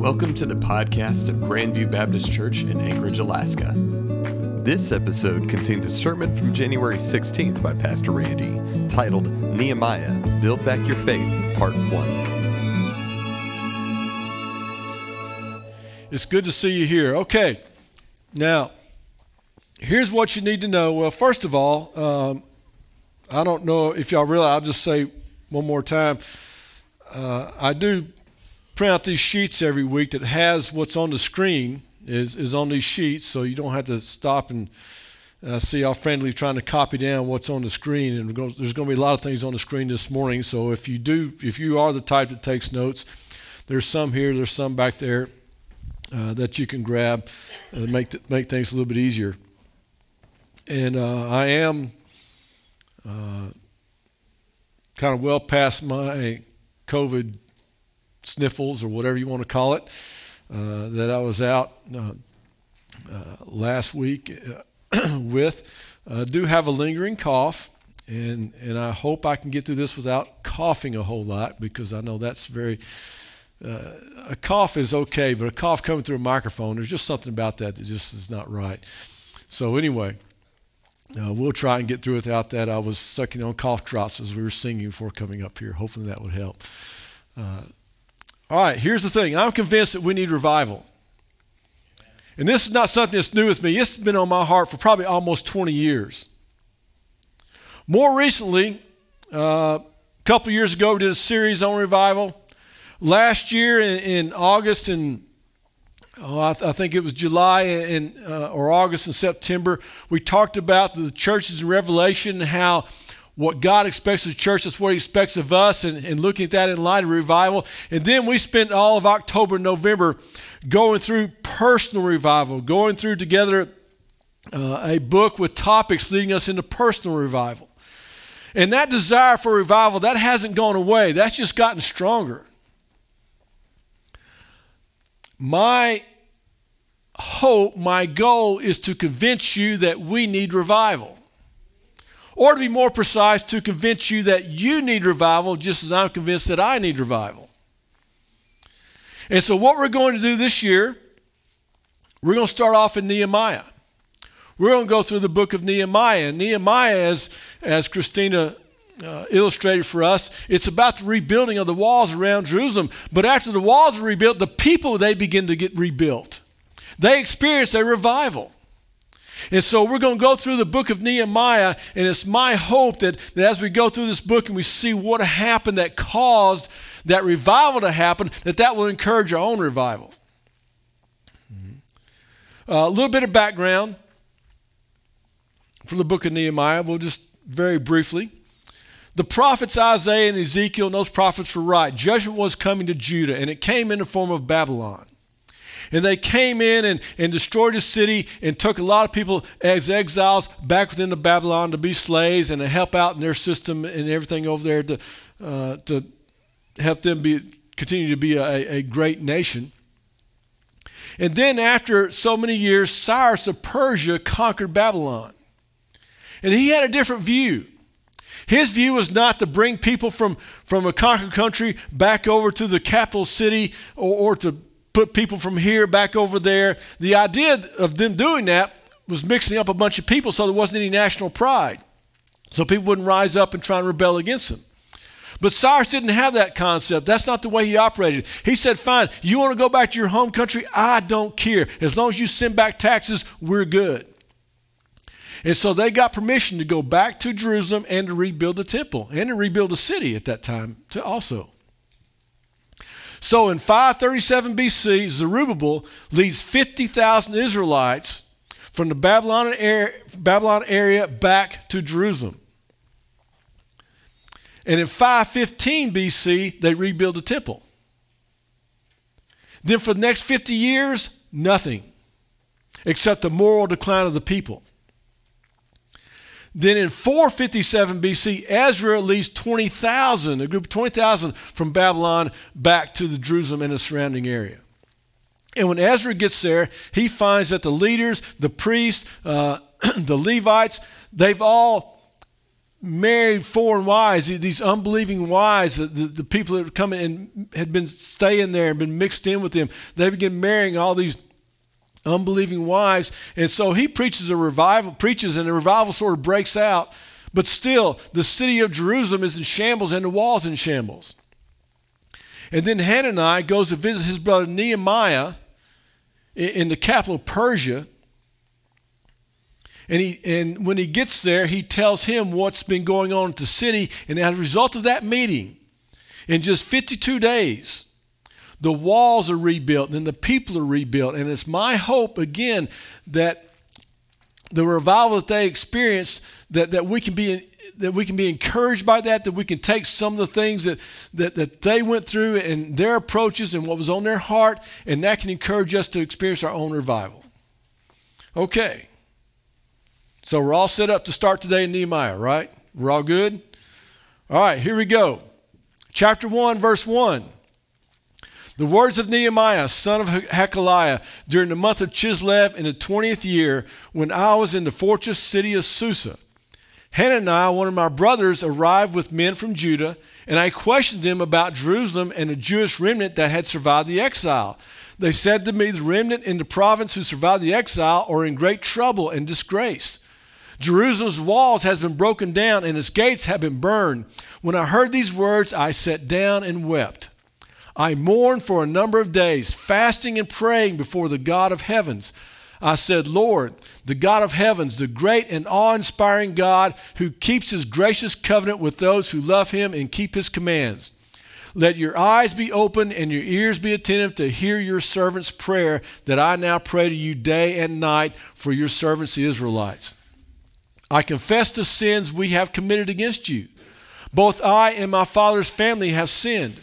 Welcome to the podcast of Grandview Baptist Church in Anchorage, Alaska. This episode contains a sermon from January 16th by Pastor Randy titled Nehemiah Build Back Your Faith, Part 1. It's good to see you here. Okay, now, here's what you need to know. Well, first of all, um, I don't know if y'all realize, I'll just say one more time. Uh, I do print out these sheets every week that has what's on the screen is, is on these sheets, so you don't have to stop and uh, see how friendly trying to copy down what's on the screen. And there's going to be a lot of things on the screen this morning. So if you do, if you are the type that takes notes, there's some here, there's some back there uh, that you can grab and make th- make things a little bit easier. And uh, I am uh, kind of well past my COVID sniffles or whatever you want to call it. Uh, that I was out uh, uh, last week with. do have a lingering cough, and and I hope I can get through this without coughing a whole lot because I know that's very. Uh, a cough is okay, but a cough coming through a microphone, there's just something about that that just is not right. So anyway, uh, we'll try and get through without that. I was sucking on cough drops as we were singing before coming up here. Hopefully that would help. Uh, all right, here's the thing I'm convinced that we need revival. And this is not something that's new with me, it's been on my heart for probably almost 20 years. More recently, uh, a couple years ago, we did a series on revival. Last year in, in August and oh, I, th- I, think it was July and, uh, or August and September, we talked about the churches in Revelation and how what God expects of the church, that's what He expects of us, and, and looking at that in light of revival. And then we spent all of October and November going through personal revival, going through together uh, a book with topics leading us into personal revival. And that desire for revival, that hasn't gone away, that's just gotten stronger. My hope, my goal is to convince you that we need revival. Or to be more precise, to convince you that you need revival just as I'm convinced that I need revival. And so, what we're going to do this year, we're going to start off in Nehemiah. We're going to go through the book of Nehemiah. And Nehemiah, as, as Christina uh, illustrated for us, it's about the rebuilding of the walls around Jerusalem. But after the walls are rebuilt, the people, they begin to get rebuilt. They experience a revival. And so we're going to go through the book of Nehemiah, and it's my hope that, that as we go through this book and we see what happened that caused that revival to happen, that that will encourage our own revival. Mm-hmm. Uh, a little bit of background for the book of Nehemiah. We'll just very briefly. The prophets Isaiah and Ezekiel and those prophets were right. Judgment was coming to Judah, and it came in the form of Babylon. And they came in and, and destroyed the city and took a lot of people as exiles back within the Babylon to be slaves and to help out in their system and everything over there to, uh, to help them be, continue to be a, a great nation. And then, after so many years, Cyrus of Persia conquered Babylon. And he had a different view. His view was not to bring people from, from a conquered country back over to the capital city or, or to put people from here back over there. The idea of them doing that was mixing up a bunch of people so there wasn't any national pride. So people wouldn't rise up and try and rebel against him. But Cyrus didn't have that concept. That's not the way he operated. He said, Fine, you want to go back to your home country? I don't care. As long as you send back taxes, we're good. And so they got permission to go back to Jerusalem and to rebuild the temple and to rebuild the city at that time to also. So in 537 BC, Zerubbabel leads 50,000 Israelites from the Babylon area, area back to Jerusalem. And in 515 BC, they rebuild the temple. Then for the next 50 years, nothing except the moral decline of the people. Then in 457 BC, Ezra leads 20,000, a group of 20,000 from Babylon back to the Jerusalem and the surrounding area. And when Ezra gets there, he finds that the leaders, the priests, uh, the Levites, they've all married foreign wives, these unbelieving wives, the, the, the people that were coming and had been staying there and been mixed in with them, they began marrying all these unbelieving wives. And so he preaches a revival, preaches, and a revival sort of breaks out. But still, the city of Jerusalem is in shambles and the walls in shambles. And then Hananiah goes to visit his brother Nehemiah in the capital of Persia. And, he, and when he gets there, he tells him what's been going on at the city. And as a result of that meeting, in just 52 days, the walls are rebuilt and the people are rebuilt. And it's my hope, again, that the revival that they experience, that, that we can be that we can be encouraged by that, that we can take some of the things that, that, that they went through and their approaches and what was on their heart, and that can encourage us to experience our own revival. Okay. So we're all set up to start today in Nehemiah, right? We're all good? All right, here we go. Chapter 1, verse 1. The words of Nehemiah, son of Hachaliah, during the month of Chislev in the 20th year, when I was in the fortress city of Susa. Hananiah, one of my brothers, arrived with men from Judah, and I questioned them about Jerusalem and the Jewish remnant that had survived the exile. They said to me, The remnant in the province who survived the exile are in great trouble and disgrace. Jerusalem's walls has been broken down and its gates have been burned. When I heard these words, I sat down and wept. I mourned for a number of days, fasting and praying before the God of heavens. I said, Lord, the God of heavens, the great and awe inspiring God who keeps his gracious covenant with those who love him and keep his commands. Let your eyes be open and your ears be attentive to hear your servant's prayer that I now pray to you day and night for your servants, the Israelites. I confess the sins we have committed against you. Both I and my father's family have sinned.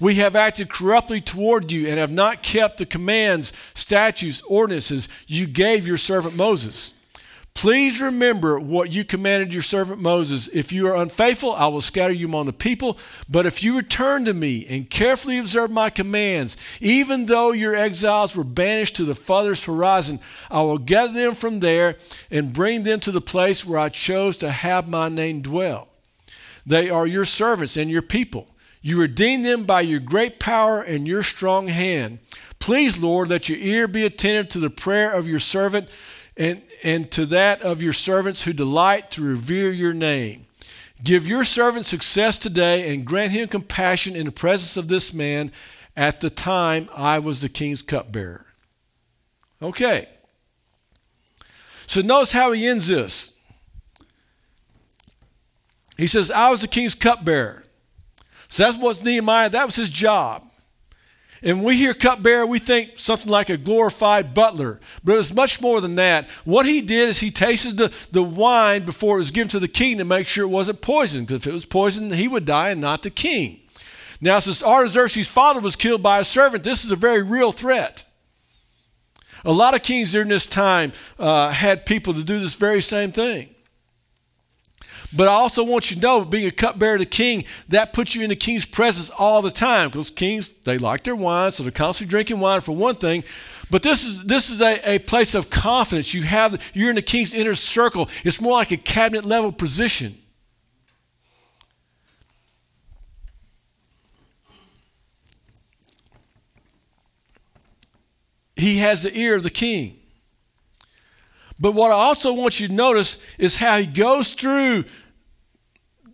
We have acted corruptly toward you and have not kept the commands, statutes, ordinances you gave your servant Moses. Please remember what you commanded your servant Moses. If you are unfaithful, I will scatter you among the people. But if you return to me and carefully observe my commands, even though your exiles were banished to the farthest horizon, I will gather them from there and bring them to the place where I chose to have my name dwell. They are your servants and your people. You redeemed them by your great power and your strong hand. Please, Lord, let your ear be attentive to the prayer of your servant and, and to that of your servants who delight to revere your name. Give your servant success today and grant him compassion in the presence of this man at the time I was the king's cupbearer. Okay. So notice how he ends this. He says, I was the king's cupbearer. So that's what's Nehemiah, that was his job. And we hear cupbearer, we think something like a glorified butler. But it was much more than that. What he did is he tasted the, the wine before it was given to the king to make sure it wasn't poisoned. Because if it was poisoned, he would die and not the king. Now, since Artaxerxes' father was killed by a servant, this is a very real threat. A lot of kings during this time uh, had people to do this very same thing. But I also want you to know, being a cupbearer to the king, that puts you in the king's presence all the time. Because kings, they like their wine, so they're constantly drinking wine for one thing. But this is this is a, a place of confidence. You have you're in the king's inner circle. It's more like a cabinet level position. He has the ear of the king. But what I also want you to notice is how he goes through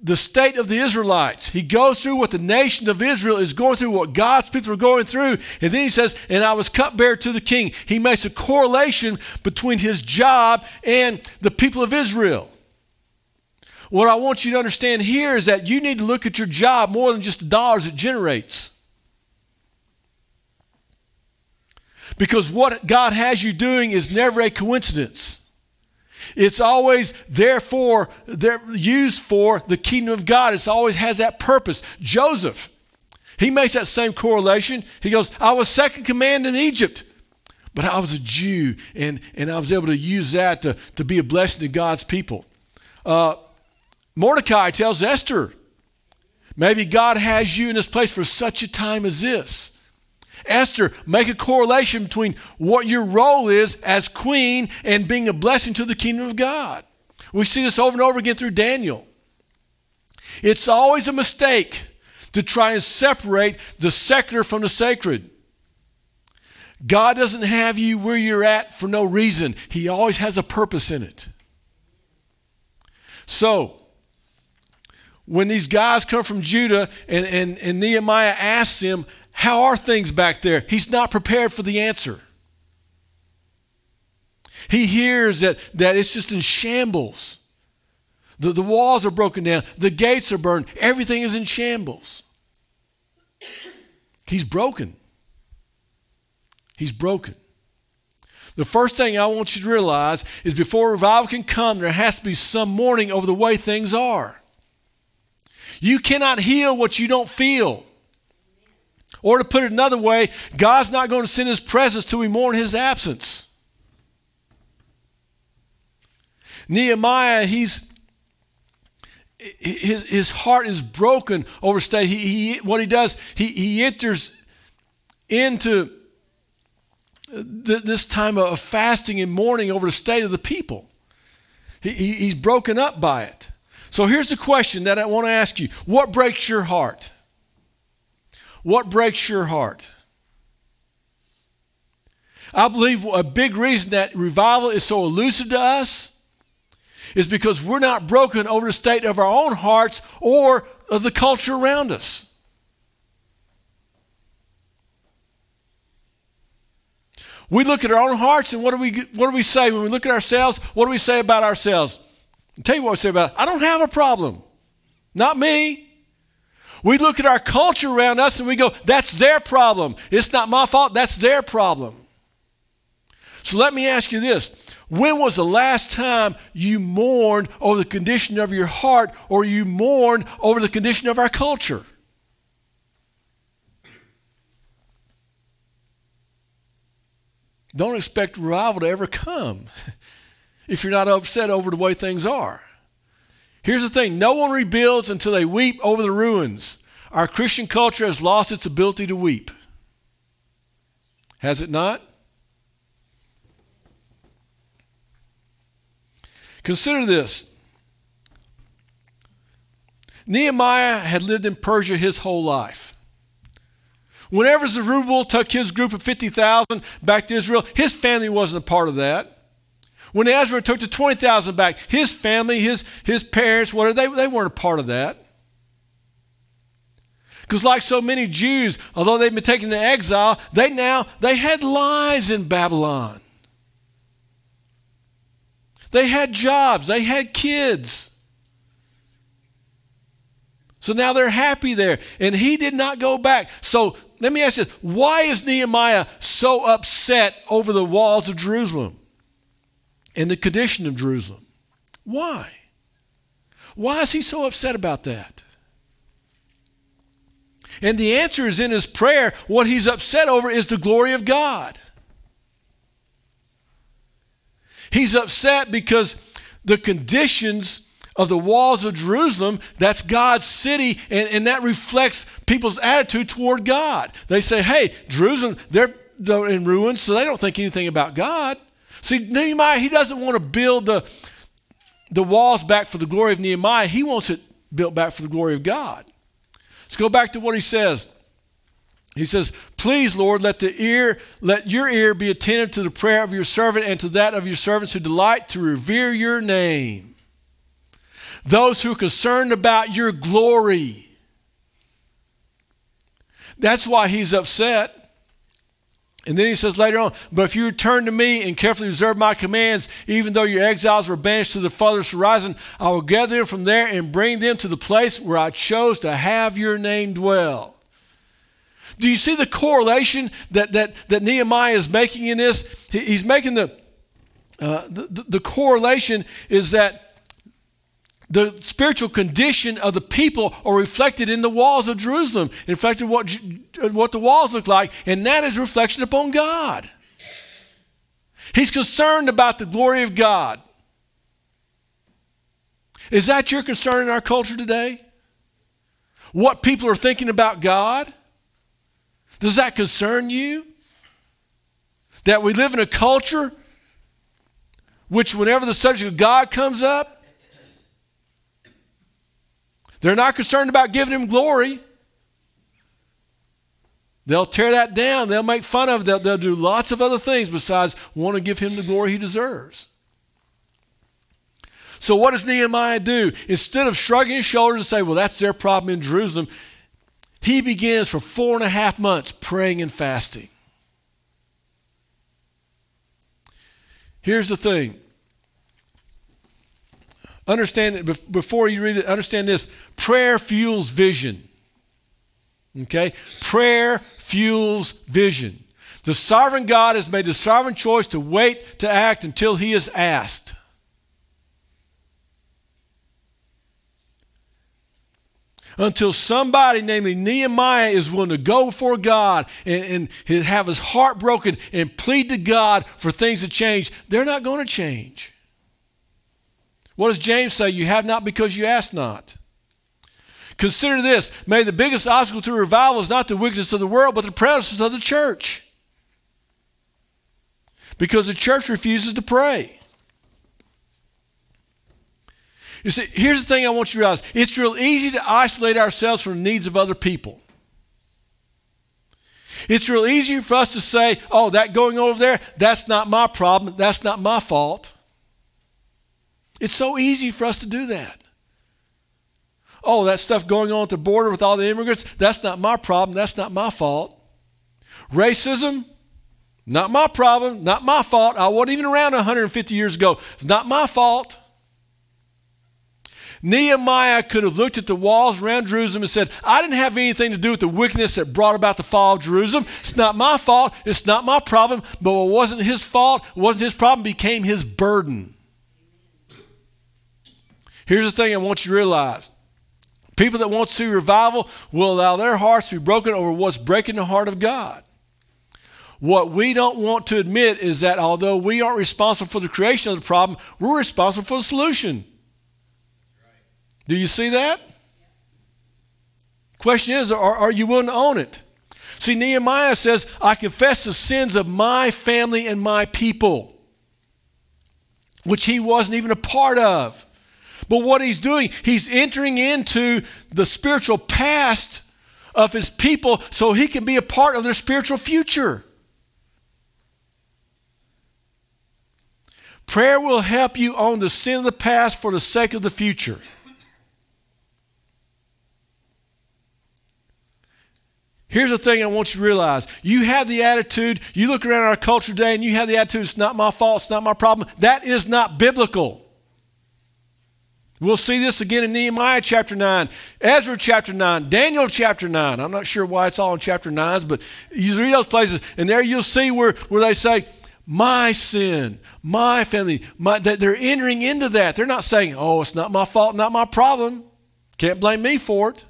the state of the Israelites. He goes through what the nation of Israel is going through, what God's people are going through. And then he says, And I was cupbearer to the king. He makes a correlation between his job and the people of Israel. What I want you to understand here is that you need to look at your job more than just the dollars it generates. Because what God has you doing is never a coincidence. It's always therefore they're used for the kingdom of God. It always has that purpose. Joseph, he makes that same correlation. He goes, I was second command in Egypt, but I was a Jew, and, and I was able to use that to, to be a blessing to God's people. Uh, Mordecai tells Esther, maybe God has you in this place for such a time as this. Esther, make a correlation between what your role is as queen and being a blessing to the kingdom of God. We see this over and over again through Daniel. It's always a mistake to try and separate the secular from the sacred. God doesn't have you where you're at for no reason, He always has a purpose in it. So, when these guys come from Judah and, and, and Nehemiah asks him, How are things back there? He's not prepared for the answer. He hears that, that it's just in shambles. The, the walls are broken down, the gates are burned, everything is in shambles. He's broken. He's broken. The first thing I want you to realize is before revival can come, there has to be some mourning over the way things are. You cannot heal what you don't feel. Or to put it another way, God's not going to send his presence till we mourn his absence. Nehemiah, he's his, his heart is broken over state. He, he, what he does, he, he enters into th- this time of fasting and mourning over the state of the people. He, he's broken up by it. So here's the question that I want to ask you What breaks your heart? What breaks your heart? I believe a big reason that revival is so elusive to us is because we're not broken over the state of our own hearts or of the culture around us. We look at our own hearts and what do we, what do we say? When we look at ourselves, what do we say about ourselves? I'll tell you what we say about it. I don't have a problem. Not me. We look at our culture around us and we go, that's their problem. It's not my fault, that's their problem. So let me ask you this. When was the last time you mourned over the condition of your heart or you mourned over the condition of our culture? Don't expect revival to ever come if you're not upset over the way things are. Here's the thing no one rebuilds until they weep over the ruins. Our Christian culture has lost its ability to weep. Has it not? Consider this Nehemiah had lived in Persia his whole life. Whenever Zerubbabel took his group of 50,000 back to Israel, his family wasn't a part of that. When Ezra took the 20,000 back, his family, his, his parents, whatever, they, they weren't a part of that. Because like so many Jews, although they've been taken to exile, they now, they had lives in Babylon. They had jobs, they had kids. So now they're happy there. And he did not go back. So let me ask you why is Nehemiah so upset over the walls of Jerusalem and the condition of Jerusalem? Why? Why is he so upset about that? And the answer is in his prayer. What he's upset over is the glory of God. He's upset because the conditions of the walls of Jerusalem, that's God's city, and, and that reflects people's attitude toward God. They say, hey, Jerusalem, they're, they're in ruins, so they don't think anything about God. See, Nehemiah, he doesn't want to build the, the walls back for the glory of Nehemiah. He wants it built back for the glory of God. Let's go back to what he says. He says, Please, Lord, let the ear, let your ear be attentive to the prayer of your servant and to that of your servants who delight to revere your name those who are concerned about your glory. That's why he's upset. And then he says later on, But if you return to me and carefully observe my commands, even though your exiles were banished to the farthest horizon, I will gather them from there and bring them to the place where I chose to have your name dwell. Do you see the correlation that, that, that Nehemiah is making in this? He's making the, uh, the, the correlation is that the spiritual condition of the people are reflected in the walls of Jerusalem, reflected what, what the walls look like, and that is reflection upon God. He's concerned about the glory of God. Is that your concern in our culture today? What people are thinking about God? Does that concern you? That we live in a culture which, whenever the subject of God comes up, They're not concerned about giving him glory. They'll tear that down. They'll make fun of it. They'll, they'll do lots of other things besides want to give him the glory he deserves. So, what does Nehemiah do? Instead of shrugging his shoulders and say, Well, that's their problem in Jerusalem, he begins for four and a half months praying and fasting. Here's the thing. Understand it before you read it, understand this prayer fuels vision. Okay? Prayer fuels vision. The sovereign God has made the sovereign choice to wait to act until he is asked. Until somebody, namely Nehemiah, is willing to go before God and, and have his heart broken and plead to God for things to change, they're not going to change. What does James say? You have not because you ask not. Consider this. May the biggest obstacle to revival is not the wickedness of the world, but the presence of the church. Because the church refuses to pray. You see, here's the thing I want you to realize it's real easy to isolate ourselves from the needs of other people. It's real easy for us to say, oh, that going over there, that's not my problem, that's not my fault. It's so easy for us to do that oh, that stuff going on at the border with all the immigrants, that's not my problem. That's not my fault. Racism, not my problem, not my fault. I wasn't even around 150 years ago. It's not my fault. Nehemiah could have looked at the walls around Jerusalem and said, I didn't have anything to do with the wickedness that brought about the fall of Jerusalem. It's not my fault. It's not my problem. But what wasn't his fault, wasn't his problem, became his burden. Here's the thing I want you to realize People that want to see revival will allow their hearts to be broken over what's breaking the heart of God. What we don't want to admit is that although we aren't responsible for the creation of the problem, we're responsible for the solution. Do you see that? Question is, are, are you willing to own it? See, Nehemiah says, I confess the sins of my family and my people, which he wasn't even a part of. But what he's doing, he's entering into the spiritual past of his people so he can be a part of their spiritual future. Prayer will help you own the sin of the past for the sake of the future. Here's the thing I want you to realize. You have the attitude, you look around our culture today and you have the attitude, it's not my fault, it's not my problem. That is not biblical. We'll see this again in Nehemiah chapter 9, Ezra chapter 9, Daniel chapter 9. I'm not sure why it's all in chapter 9s, but you read those places, and there you'll see where, where they say, my sin, my family, my, they're entering into that. They're not saying, oh, it's not my fault, not my problem. Can't blame me for it.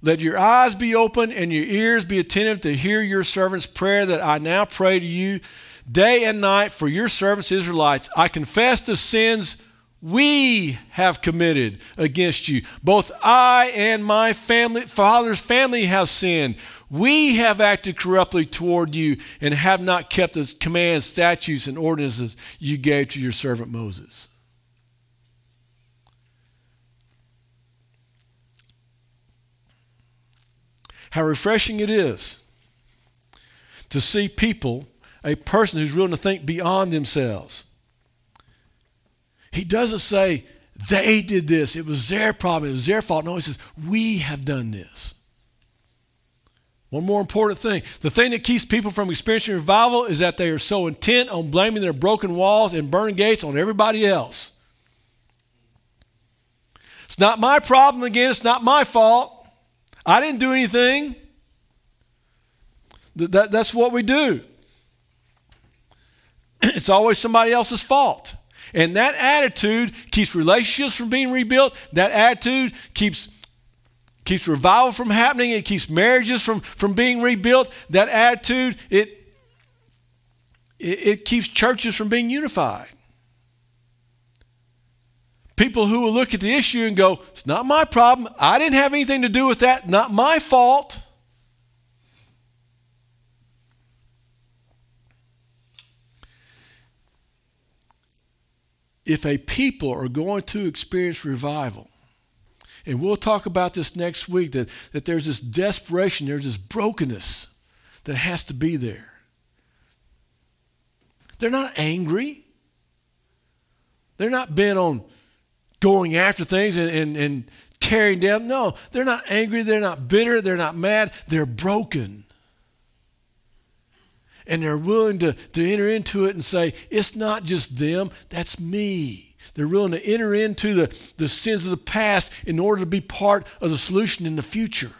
Let your eyes be open and your ears be attentive to hear your servant's prayer that I now pray to you day and night for your servants Israelites. I confess the sins we have committed against you. Both I and my family, father's family have sinned. We have acted corruptly toward you and have not kept the commands, statutes, and ordinances you gave to your servant Moses. How refreshing it is to see people a person who's willing to think beyond themselves. He doesn't say, they did this, it was their problem, it was their fault. No, he says, we have done this. One more important thing the thing that keeps people from experiencing revival is that they are so intent on blaming their broken walls and burned gates on everybody else. It's not my problem again, it's not my fault. I didn't do anything. That, that's what we do. it's always somebody else's fault. And that attitude keeps relationships from being rebuilt. That attitude keeps keeps revival from happening. It keeps marriages from, from being rebuilt. That attitude, it, it, it keeps churches from being unified. People who will look at the issue and go, It's not my problem. I didn't have anything to do with that. Not my fault. If a people are going to experience revival, and we'll talk about this next week, that, that there's this desperation, there's this brokenness that has to be there. They're not angry. They're not bent on going after things and, and, and tearing down. No, they're not angry. They're not bitter. They're not mad. They're broken. And they're willing to, to enter into it and say, it's not just them, that's me. They're willing to enter into the, the sins of the past in order to be part of the solution in the future.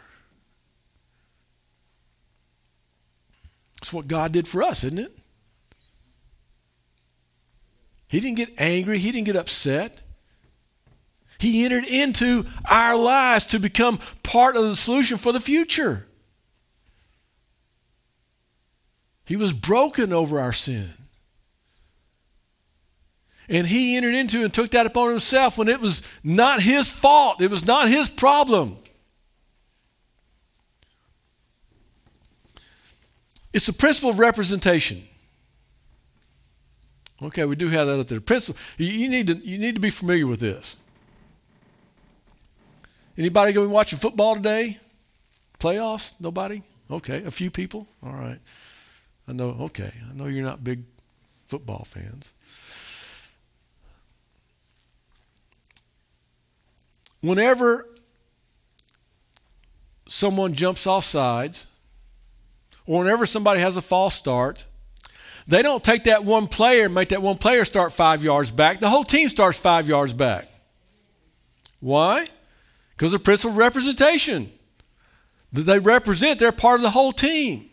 That's what God did for us, isn't it? He didn't get angry, He didn't get upset. He entered into our lives to become part of the solution for the future. He was broken over our sin. And he entered into and took that upon himself when it was not his fault, it was not his problem. It's the principle of representation. Okay, we do have that up there. Principle. You need to you need to be familiar with this. Anybody going to be watching football today? Playoffs? Nobody? Okay, a few people. All right. I know. Okay, I know you're not big football fans. Whenever someone jumps off sides, or whenever somebody has a false start, they don't take that one player and make that one player start five yards back. The whole team starts five yards back. Why? Because of principle of representation. They represent, they're part of the whole team.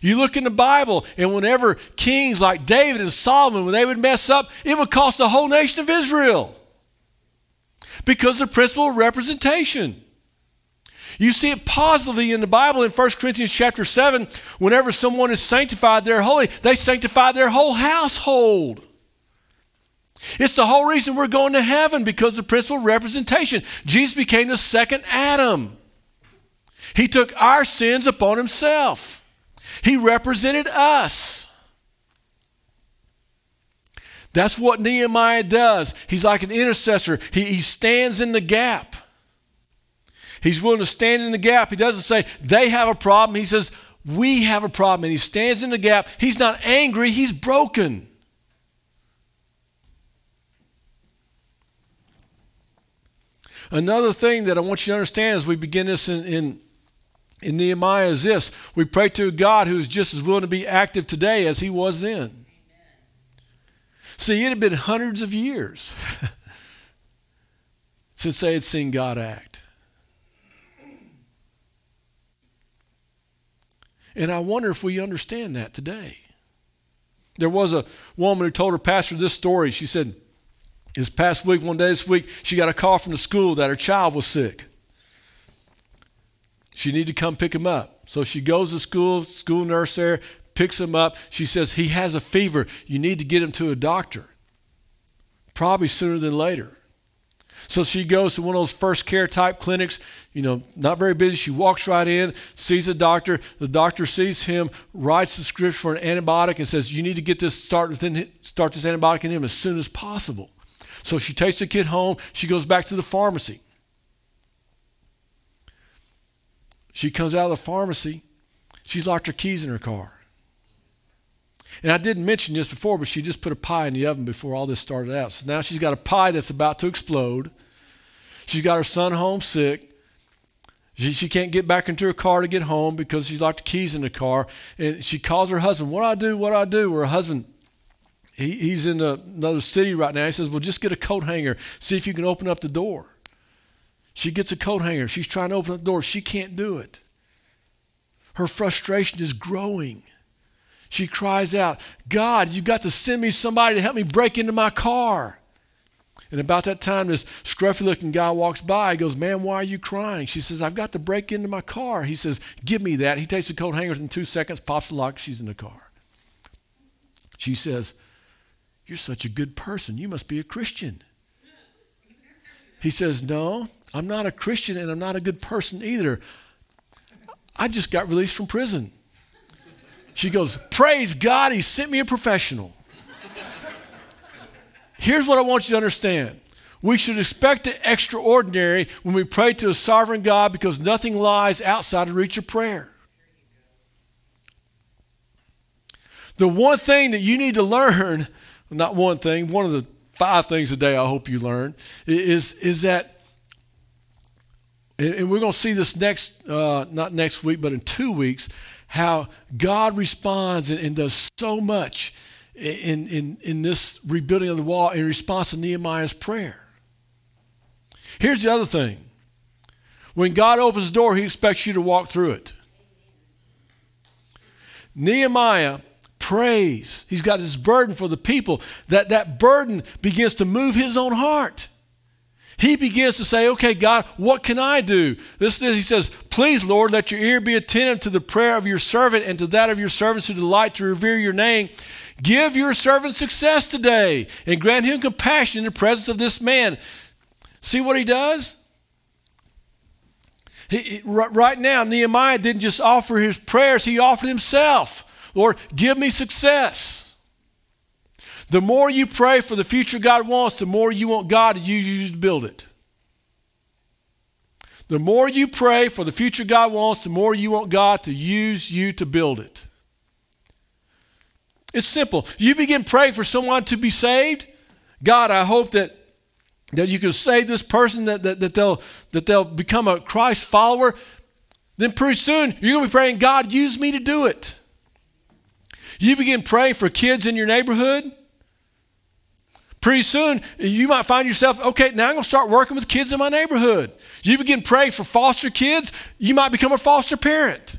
You look in the Bible, and whenever kings like David and Solomon, when they would mess up, it would cost the whole nation of Israel. Because of the principle of representation. You see it positively in the Bible in 1 Corinthians chapter 7. Whenever someone is sanctified, they're holy, they sanctify their whole household. It's the whole reason we're going to heaven because of the principle of representation. Jesus became the second Adam. He took our sins upon himself. He represented us. That's what Nehemiah does. He's like an intercessor, he, he stands in the gap. He's willing to stand in the gap. He doesn't say they have a problem. He says we have a problem. And he stands in the gap. He's not angry, he's broken. Another thing that I want you to understand as we begin this in, in, in Nehemiah is this we pray to a God who is just as willing to be active today as he was then. See, it had been hundreds of years since they had seen God act. And I wonder if we understand that today. There was a woman who told her pastor this story. She said, This past week, one day this week, she got a call from the school that her child was sick. She needed to come pick him up. So she goes to school, school nurse there, picks him up. She says, He has a fever. You need to get him to a doctor. Probably sooner than later. So she goes to one of those first care type clinics, you know, not very busy. She walks right in, sees a doctor. The doctor sees him, writes the script for an antibiotic, and says, You need to get this start within start this antibiotic in him as soon as possible. So she takes the kid home. She goes back to the pharmacy. She comes out of the pharmacy. She's locked her keys in her car. And I didn't mention this before, but she just put a pie in the oven before all this started out. So now she's got a pie that's about to explode. She's got her son homesick. She, she can't get back into her car to get home because she's locked the keys in the car. And she calls her husband, What do I do? What do I do? Her husband, he, he's in another city right now. He says, Well, just get a coat hanger. See if you can open up the door. She gets a coat hanger. She's trying to open the door. She can't do it. Her frustration is growing. She cries out, God, you've got to send me somebody to help me break into my car. And about that time, this scruffy looking guy walks by. He goes, Man, why are you crying? She says, I've got to break into my car. He says, Give me that. He takes the coat hangers in two seconds, pops the lock, she's in the car. She says, You're such a good person. You must be a Christian. He says, No, I'm not a Christian and I'm not a good person either. I just got released from prison. She goes, Praise God, he sent me a professional. here's what I want you to understand. We should expect the extraordinary when we pray to a sovereign God because nothing lies outside of reach of prayer. The one thing that you need to learn, not one thing, one of the five things a day I hope you learn, is, is that, and we're going to see this next, uh, not next week, but in two weeks, how God responds and, and does so much in, in, in this rebuilding of the wall in response to Nehemiah's prayer. Here's the other thing when God opens the door, He expects you to walk through it. Nehemiah prays. He's got this burden for the people. That, that burden begins to move his own heart. He begins to say, Okay, God, what can I do? This is, he says, Please, Lord, let your ear be attentive to the prayer of your servant and to that of your servants who delight to revere your name. Give your servant success today and grant him compassion in the presence of this man. See what he does? He, right now, Nehemiah didn't just offer his prayers, he offered himself. Lord, give me success. The more you pray for the future God wants, the more you want God to use you to build it. The more you pray for the future God wants, the more you want God to use you to build it. It's simple. You begin praying for someone to be saved. God, I hope that, that you can save this person, that, that, that, they'll, that they'll become a Christ follower. Then pretty soon you're going to be praying, God, use me to do it. You begin praying for kids in your neighborhood. Pretty soon, you might find yourself, okay, now I'm going to start working with kids in my neighborhood. You begin praying for foster kids, you might become a foster parent.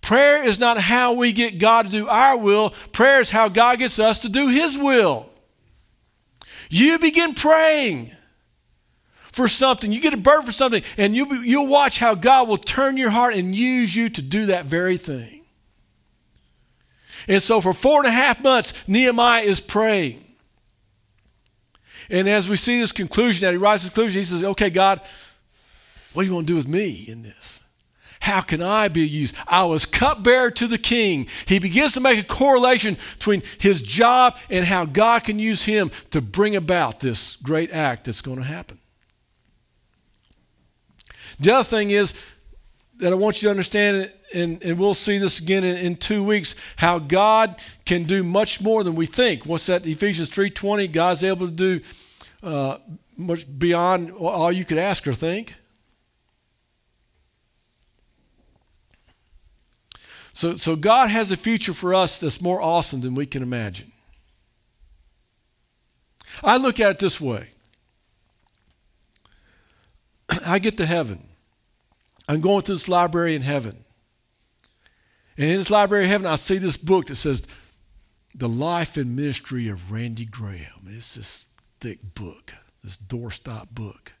Prayer is not how we get God to do our will, prayer is how God gets us to do His will. You begin praying for something, you get a burden for something, and you'll, be, you'll watch how God will turn your heart and use you to do that very thing. And so for four and a half months, Nehemiah is praying. And as we see this conclusion, that he writes this conclusion, he says, Okay, God, what do you want to do with me in this? How can I be used? I was cupbearer to the king. He begins to make a correlation between his job and how God can use him to bring about this great act that's going to happen. The other thing is that I want you to understand, and, and we'll see this again in, in two weeks, how God can do much more than we think. What's that? Ephesians 3.20, God's able to do uh, much beyond all you could ask or think. So, so God has a future for us that's more awesome than we can imagine. I look at it this way. I get to heaven. I'm going to this library in heaven. And in this library in heaven, I see this book that says, The Life and Ministry of Randy Graham. And It's this thick book, this doorstop book.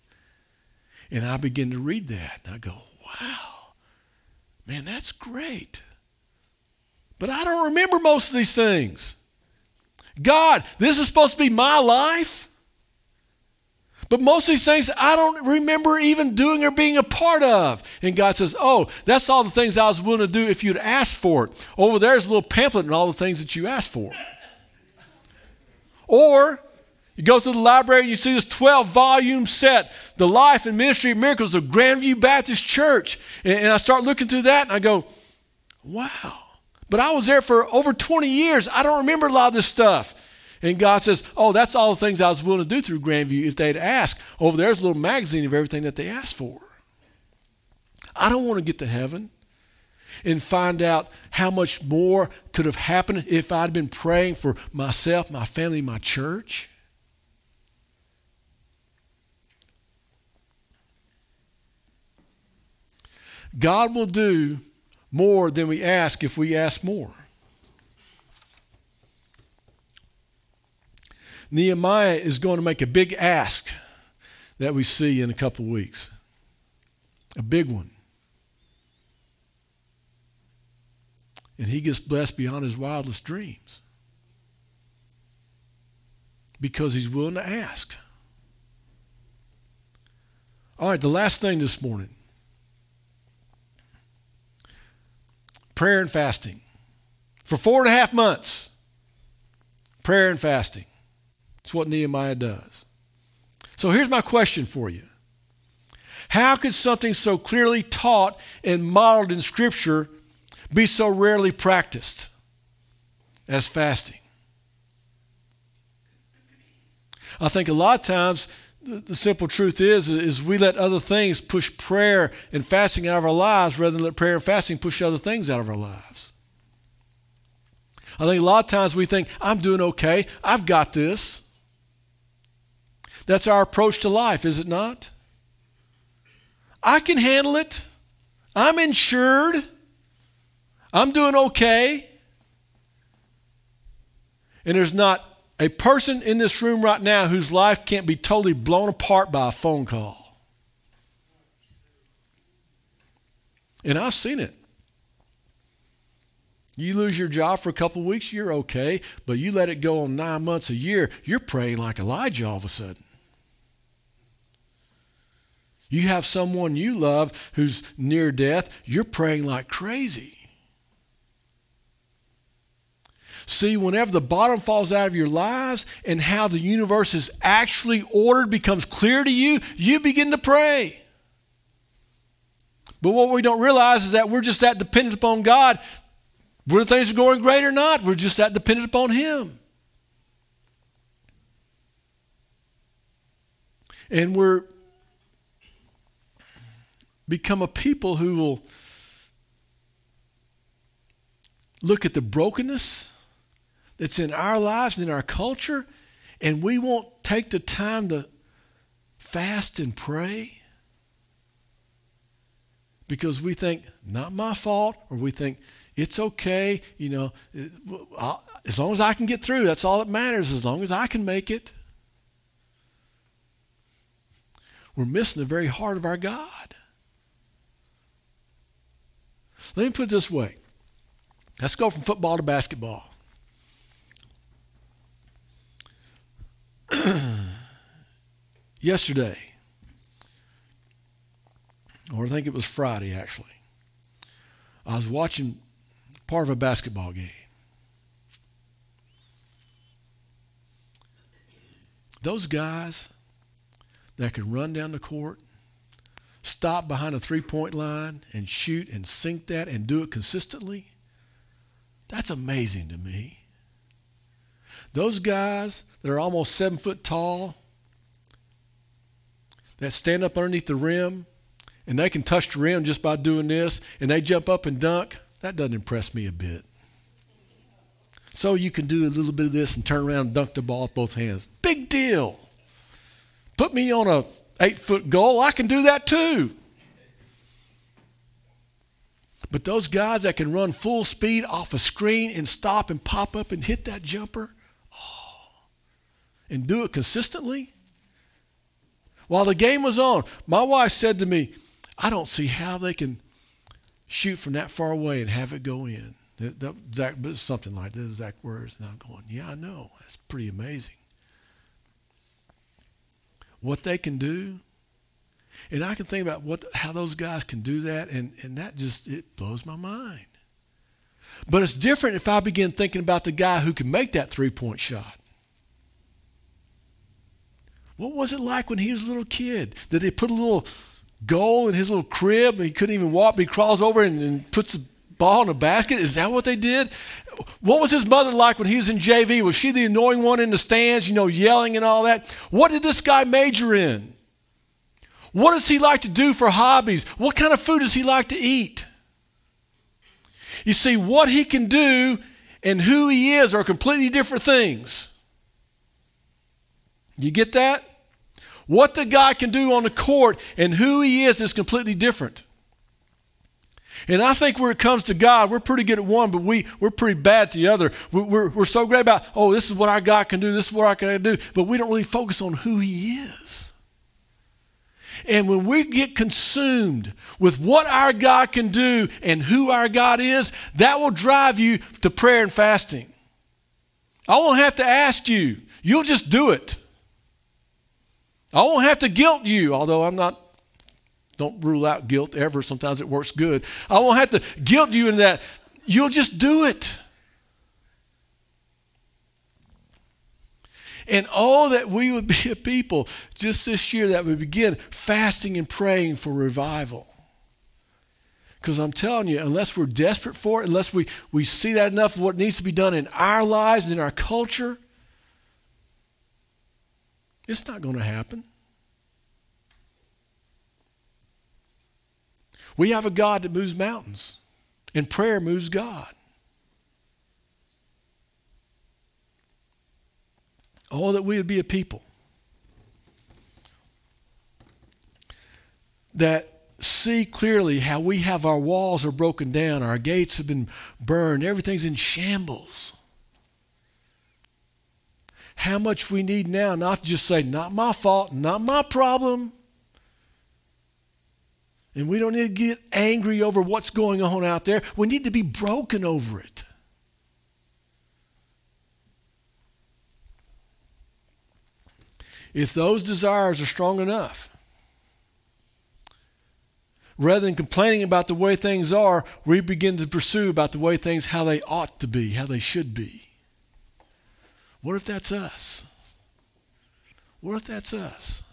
And I begin to read that, and I go, wow, man, that's great. But I don't remember most of these things. God, this is supposed to be my life? But most of these things I don't remember even doing or being a part of. And God says, Oh, that's all the things I was willing to do if you'd asked for it. Over there's a little pamphlet and all the things that you asked for. Or you go to the library and you see this 12 volume set, The Life and Ministry of Miracles of Grandview Baptist Church. And, and I start looking through that and I go, Wow. But I was there for over 20 years. I don't remember a lot of this stuff. And God says, Oh, that's all the things I was willing to do through Grandview if they'd ask. Over there's a little magazine of everything that they asked for. I don't want to get to heaven and find out how much more could have happened if I'd been praying for myself, my family, my church. God will do more than we ask if we ask more. Nehemiah is going to make a big ask that we see in a couple of weeks. A big one. And he gets blessed beyond his wildest dreams because he's willing to ask. All right, the last thing this morning prayer and fasting. For four and a half months, prayer and fasting. That's what Nehemiah does. So here's my question for you How could something so clearly taught and modeled in Scripture be so rarely practiced as fasting? I think a lot of times the, the, simple truth is is we let other things push prayer and fasting out of our lives rather than let prayer and fasting push other things out of our lives. I think a lot of times we think, I'm doing okay, I've got this. That's our approach to life, is it not? I can handle it. I'm insured. I'm doing okay. And there's not a person in this room right now whose life can't be totally blown apart by a phone call. And I've seen it. You lose your job for a couple of weeks, you're okay, but you let it go on nine months, a year, you're praying like Elijah all of a sudden. You have someone you love who's near death, you're praying like crazy. See, whenever the bottom falls out of your lives and how the universe is actually ordered becomes clear to you, you begin to pray. But what we don't realize is that we're just that dependent upon God. Whether things are going great or not, we're just that dependent upon Him. And we're become a people who will look at the brokenness that's in our lives and in our culture, and we won't take the time to fast and pray because we think, not my fault, or we think, it's okay, you know, I'll, as long as I can get through, that's all that matters, as long as I can make it. We're missing the very heart of our God. Let me put it this way let's go from football to basketball. yesterday, or I think it was Friday actually, I was watching part of a basketball game. Those guys that can run down the court, stop behind a three point line, and shoot and sink that and do it consistently, that's amazing to me. Those guys that are almost seven foot tall, that stand up underneath the rim, and they can touch the rim just by doing this, and they jump up and dunk, that doesn't impress me a bit. So you can do a little bit of this and turn around and dunk the ball with both hands. Big deal. Put me on a eight foot goal, I can do that too. But those guys that can run full speed off a screen and stop and pop up and hit that jumper, oh, and do it consistently? While the game was on, my wife said to me, I don't see how they can shoot from that far away and have it go in. That, that exact, something like that, exact words. And I'm going, yeah, I know. That's pretty amazing. What they can do. And I can think about what how those guys can do that, and, and that just it blows my mind. But it's different if I begin thinking about the guy who can make that three point shot. What was it like when he was a little kid? Did they put a little goal in his little crib and he couldn't even walk, but he crawls over and, and puts the ball in a basket? Is that what they did? What was his mother like when he was in JV? Was she the annoying one in the stands, you know, yelling and all that? What did this guy major in? What does he like to do for hobbies? What kind of food does he like to eat? You see, what he can do and who he is are completely different things. You get that? What the guy can do on the court and who he is is completely different. And I think where it comes to God, we're pretty good at one, but we, we're pretty bad at the other. We're, we're, we're so great about, oh, this is what our God can do, this is what I can do, but we don't really focus on who He is. And when we get consumed with what our God can do and who our God is, that will drive you to prayer and fasting. I won't have to ask you, you'll just do it. I won't have to guilt you, although I'm not, don't rule out guilt ever. Sometimes it works good. I won't have to guilt you in that. You'll just do it. And oh, that we would be a people just this year that would begin fasting and praying for revival. Because I'm telling you, unless we're desperate for it, unless we, we see that enough of what needs to be done in our lives and in our culture, it's not going to happen. We have a God that moves mountains, and prayer moves God. Oh, that we would be a people that see clearly how we have our walls are broken down, our gates have been burned, everything's in shambles. How much we need now not to just say, not my fault, not my problem. And we don't need to get angry over what's going on out there. We need to be broken over it. If those desires are strong enough, rather than complaining about the way things are, we begin to pursue about the way things how they ought to be, how they should be. What if that's us? What if that's us?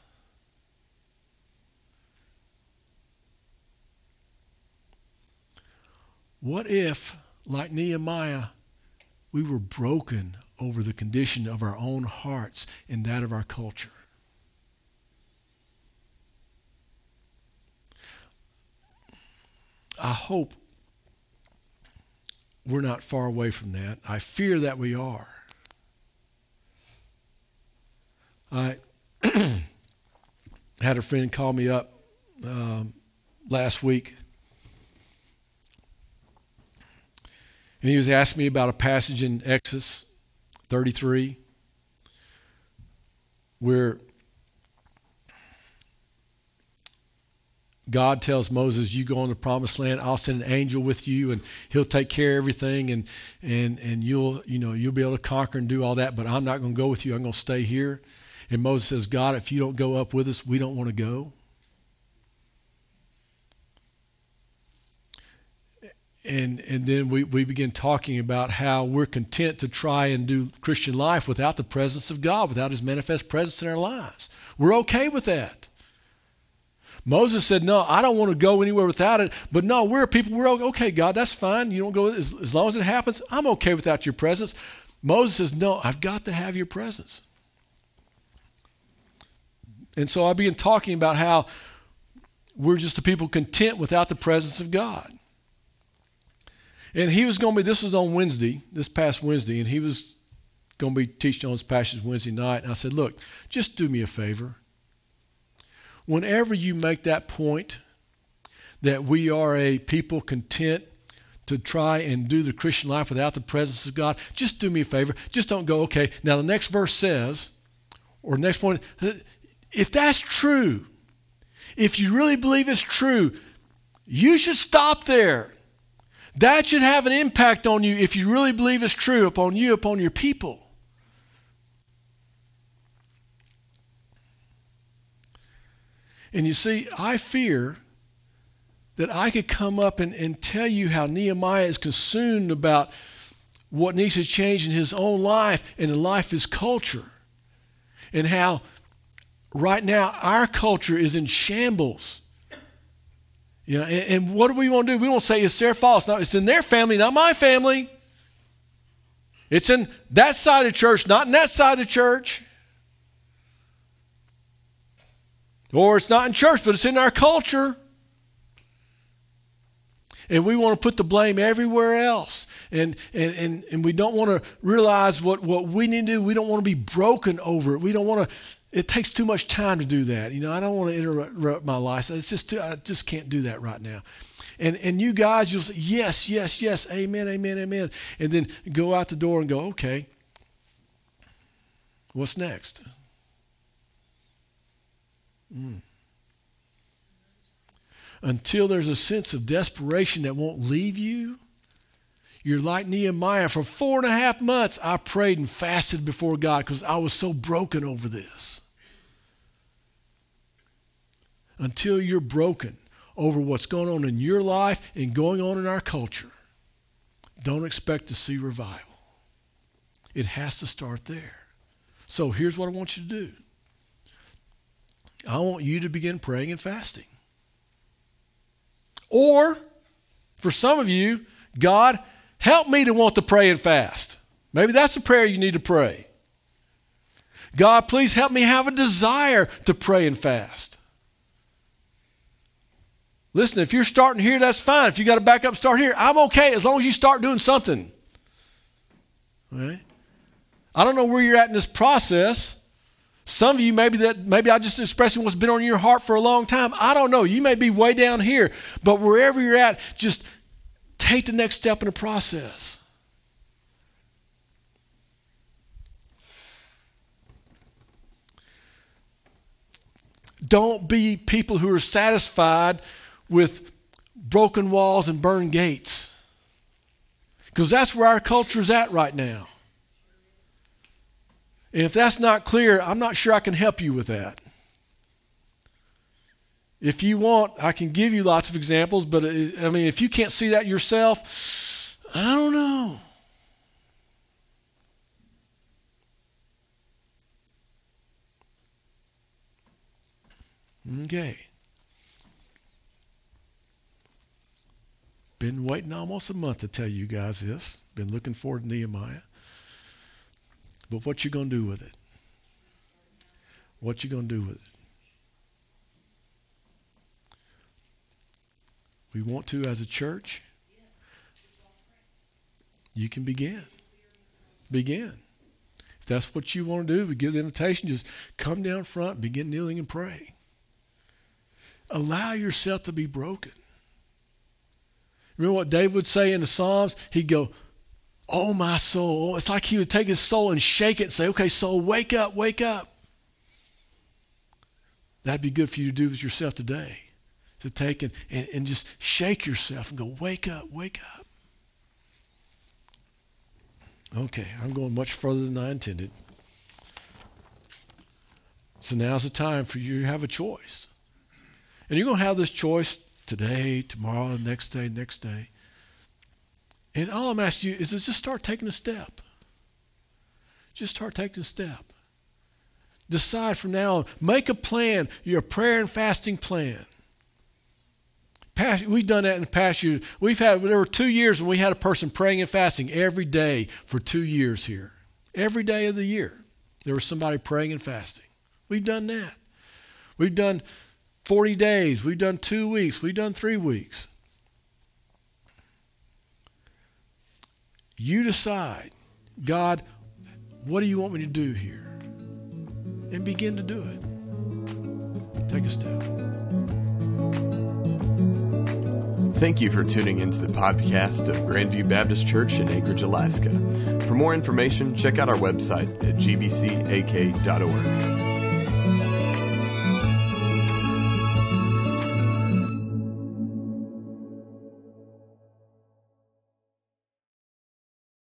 What if, like Nehemiah, we were broken over the condition of our own hearts and that of our culture? I hope we're not far away from that. I fear that we are. I had a friend call me up um, last week, and he was asking me about a passage in Exodus 33 where God tells Moses, "You go on the promised land. I'll send an angel with you, and he'll take care of everything, and and and you'll you know you'll be able to conquer and do all that. But I'm not going to go with you. I'm going to stay here." And Moses says, "God, if you don't go up with us, we don't want to go." And and then we we begin talking about how we're content to try and do Christian life without the presence of God, without His manifest presence in our lives. We're okay with that. Moses said, No, I don't want to go anywhere without it. But no, we're people, we're okay, God, that's fine. You don't go, as, as long as it happens, I'm okay without your presence. Moses says, No, I've got to have your presence. And so I began talking about how we're just a people content without the presence of God. And he was going to be, this was on Wednesday, this past Wednesday, and he was going to be teaching on his passions Wednesday night. And I said, Look, just do me a favor whenever you make that point that we are a people content to try and do the Christian life without the presence of God, just do me a favor. Just don't go, okay, now the next verse says, or next point, if that's true, if you really believe it's true, you should stop there. That should have an impact on you if you really believe it's true upon you, upon your people. And you see, I fear that I could come up and, and tell you how Nehemiah is consumed about what needs to change in his own life and the life his culture. And how right now our culture is in shambles. You know, and, and what do we want to do? We want to say it's their fault. It's, not, it's in their family, not my family. It's in that side of church, not in that side of church. Or it's not in church, but it's in our culture. And we want to put the blame everywhere else. And, and, and, and we don't want to realize what, what we need to do. We don't want to be broken over it. We don't want to, it takes too much time to do that. You know, I don't want to interrupt my life. It's just too, I just can't do that right now. And, and you guys, you'll say, yes, yes, yes, amen, amen, amen. And then go out the door and go, okay, what's next? Mm. Until there's a sense of desperation that won't leave you, you're like Nehemiah. For four and a half months, I prayed and fasted before God because I was so broken over this. Until you're broken over what's going on in your life and going on in our culture, don't expect to see revival. It has to start there. So here's what I want you to do I want you to begin praying and fasting. Or, for some of you, God, help me to want to pray and fast. Maybe that's the prayer you need to pray. God, please help me have a desire to pray and fast. Listen, if you're starting here, that's fine. If you got to back up, start here. I'm okay as long as you start doing something. All right? I don't know where you're at in this process. Some of you maybe that maybe I just expressing what's been on your heart for a long time. I don't know. You may be way down here, but wherever you're at, just take the next step in the process. Don't be people who are satisfied with broken walls and burned gates. Because that's where our culture is at right now. And if that's not clear, I'm not sure I can help you with that. If you want, I can give you lots of examples, but uh, I mean, if you can't see that yourself, I don't know. Okay. Been waiting almost a month to tell you guys this. Been looking forward to Nehemiah. But what you going to do with it? What you going to do with it? We want to as a church. You can begin. Begin. If that's what you want to do, we give the invitation, just come down front, begin kneeling and praying. Allow yourself to be broken. Remember what David would say in the Psalms? He'd go, Oh, my soul. It's like he would take his soul and shake it and say, Okay, soul, wake up, wake up. That'd be good for you to do with yourself today. To take and, and, and just shake yourself and go, Wake up, wake up. Okay, I'm going much further than I intended. So now's the time for you to have a choice. And you're going to have this choice today, tomorrow, next day, next day. And all I'm asking you is to just start taking a step. Just start taking a step. Decide from now on. Make a plan, your prayer and fasting plan. Past, we've done that in the past year. We've had there were two years when we had a person praying and fasting every day for two years here. Every day of the year, there was somebody praying and fasting. We've done that. We've done 40 days. We've done two weeks. We've done three weeks. You decide, God, what do you want me to do here? And begin to do it. Take a step. Thank you for tuning into the podcast of Grandview Baptist Church in Anchorage, Alaska. For more information, check out our website at gbcak.org.